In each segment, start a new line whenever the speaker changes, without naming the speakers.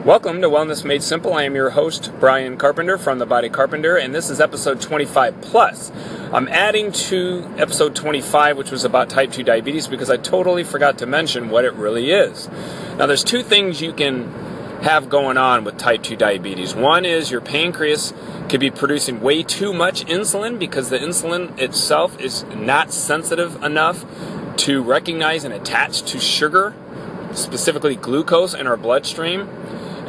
Welcome to Wellness Made Simple. I am your host, Brian Carpenter from The Body Carpenter, and this is episode 25 plus. I'm adding to episode 25, which was about type 2 diabetes, because I totally forgot to mention what it really is. Now, there's two things you can have going on with type 2 diabetes. One is your pancreas could be producing way too much insulin because the insulin itself is not sensitive enough to recognize and attach to sugar, specifically glucose in our bloodstream.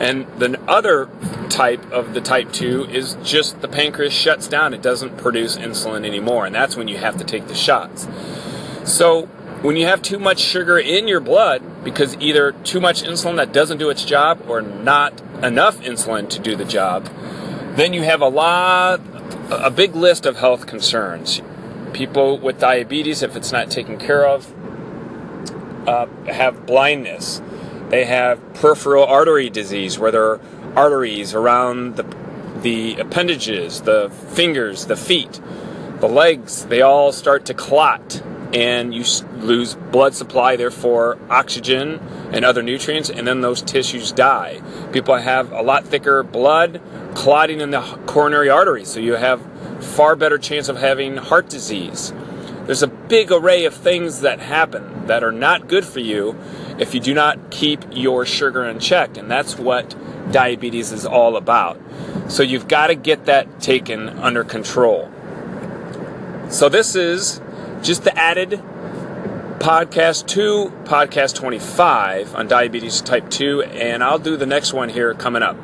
And the other type of the type 2 is just the pancreas shuts down. It doesn't produce insulin anymore. And that's when you have to take the shots. So when you have too much sugar in your blood, because either too much insulin that doesn't do its job or not enough insulin to do the job, then you have a lot, a big list of health concerns. People with diabetes, if it's not taken care of, uh, have blindness they have peripheral artery disease, where there are arteries around the, the appendages, the fingers, the feet, the legs. They all start to clot, and you lose blood supply, therefore oxygen and other nutrients, and then those tissues die. People have a lot thicker blood clotting in the coronary arteries, so you have far better chance of having heart disease. There's a big array of things that happen that are not good for you if you do not keep your sugar in check. And that's what diabetes is all about. So you've got to get that taken under control. So this is just the added podcast 2, podcast 25 on diabetes type 2, and I'll do the next one here coming up.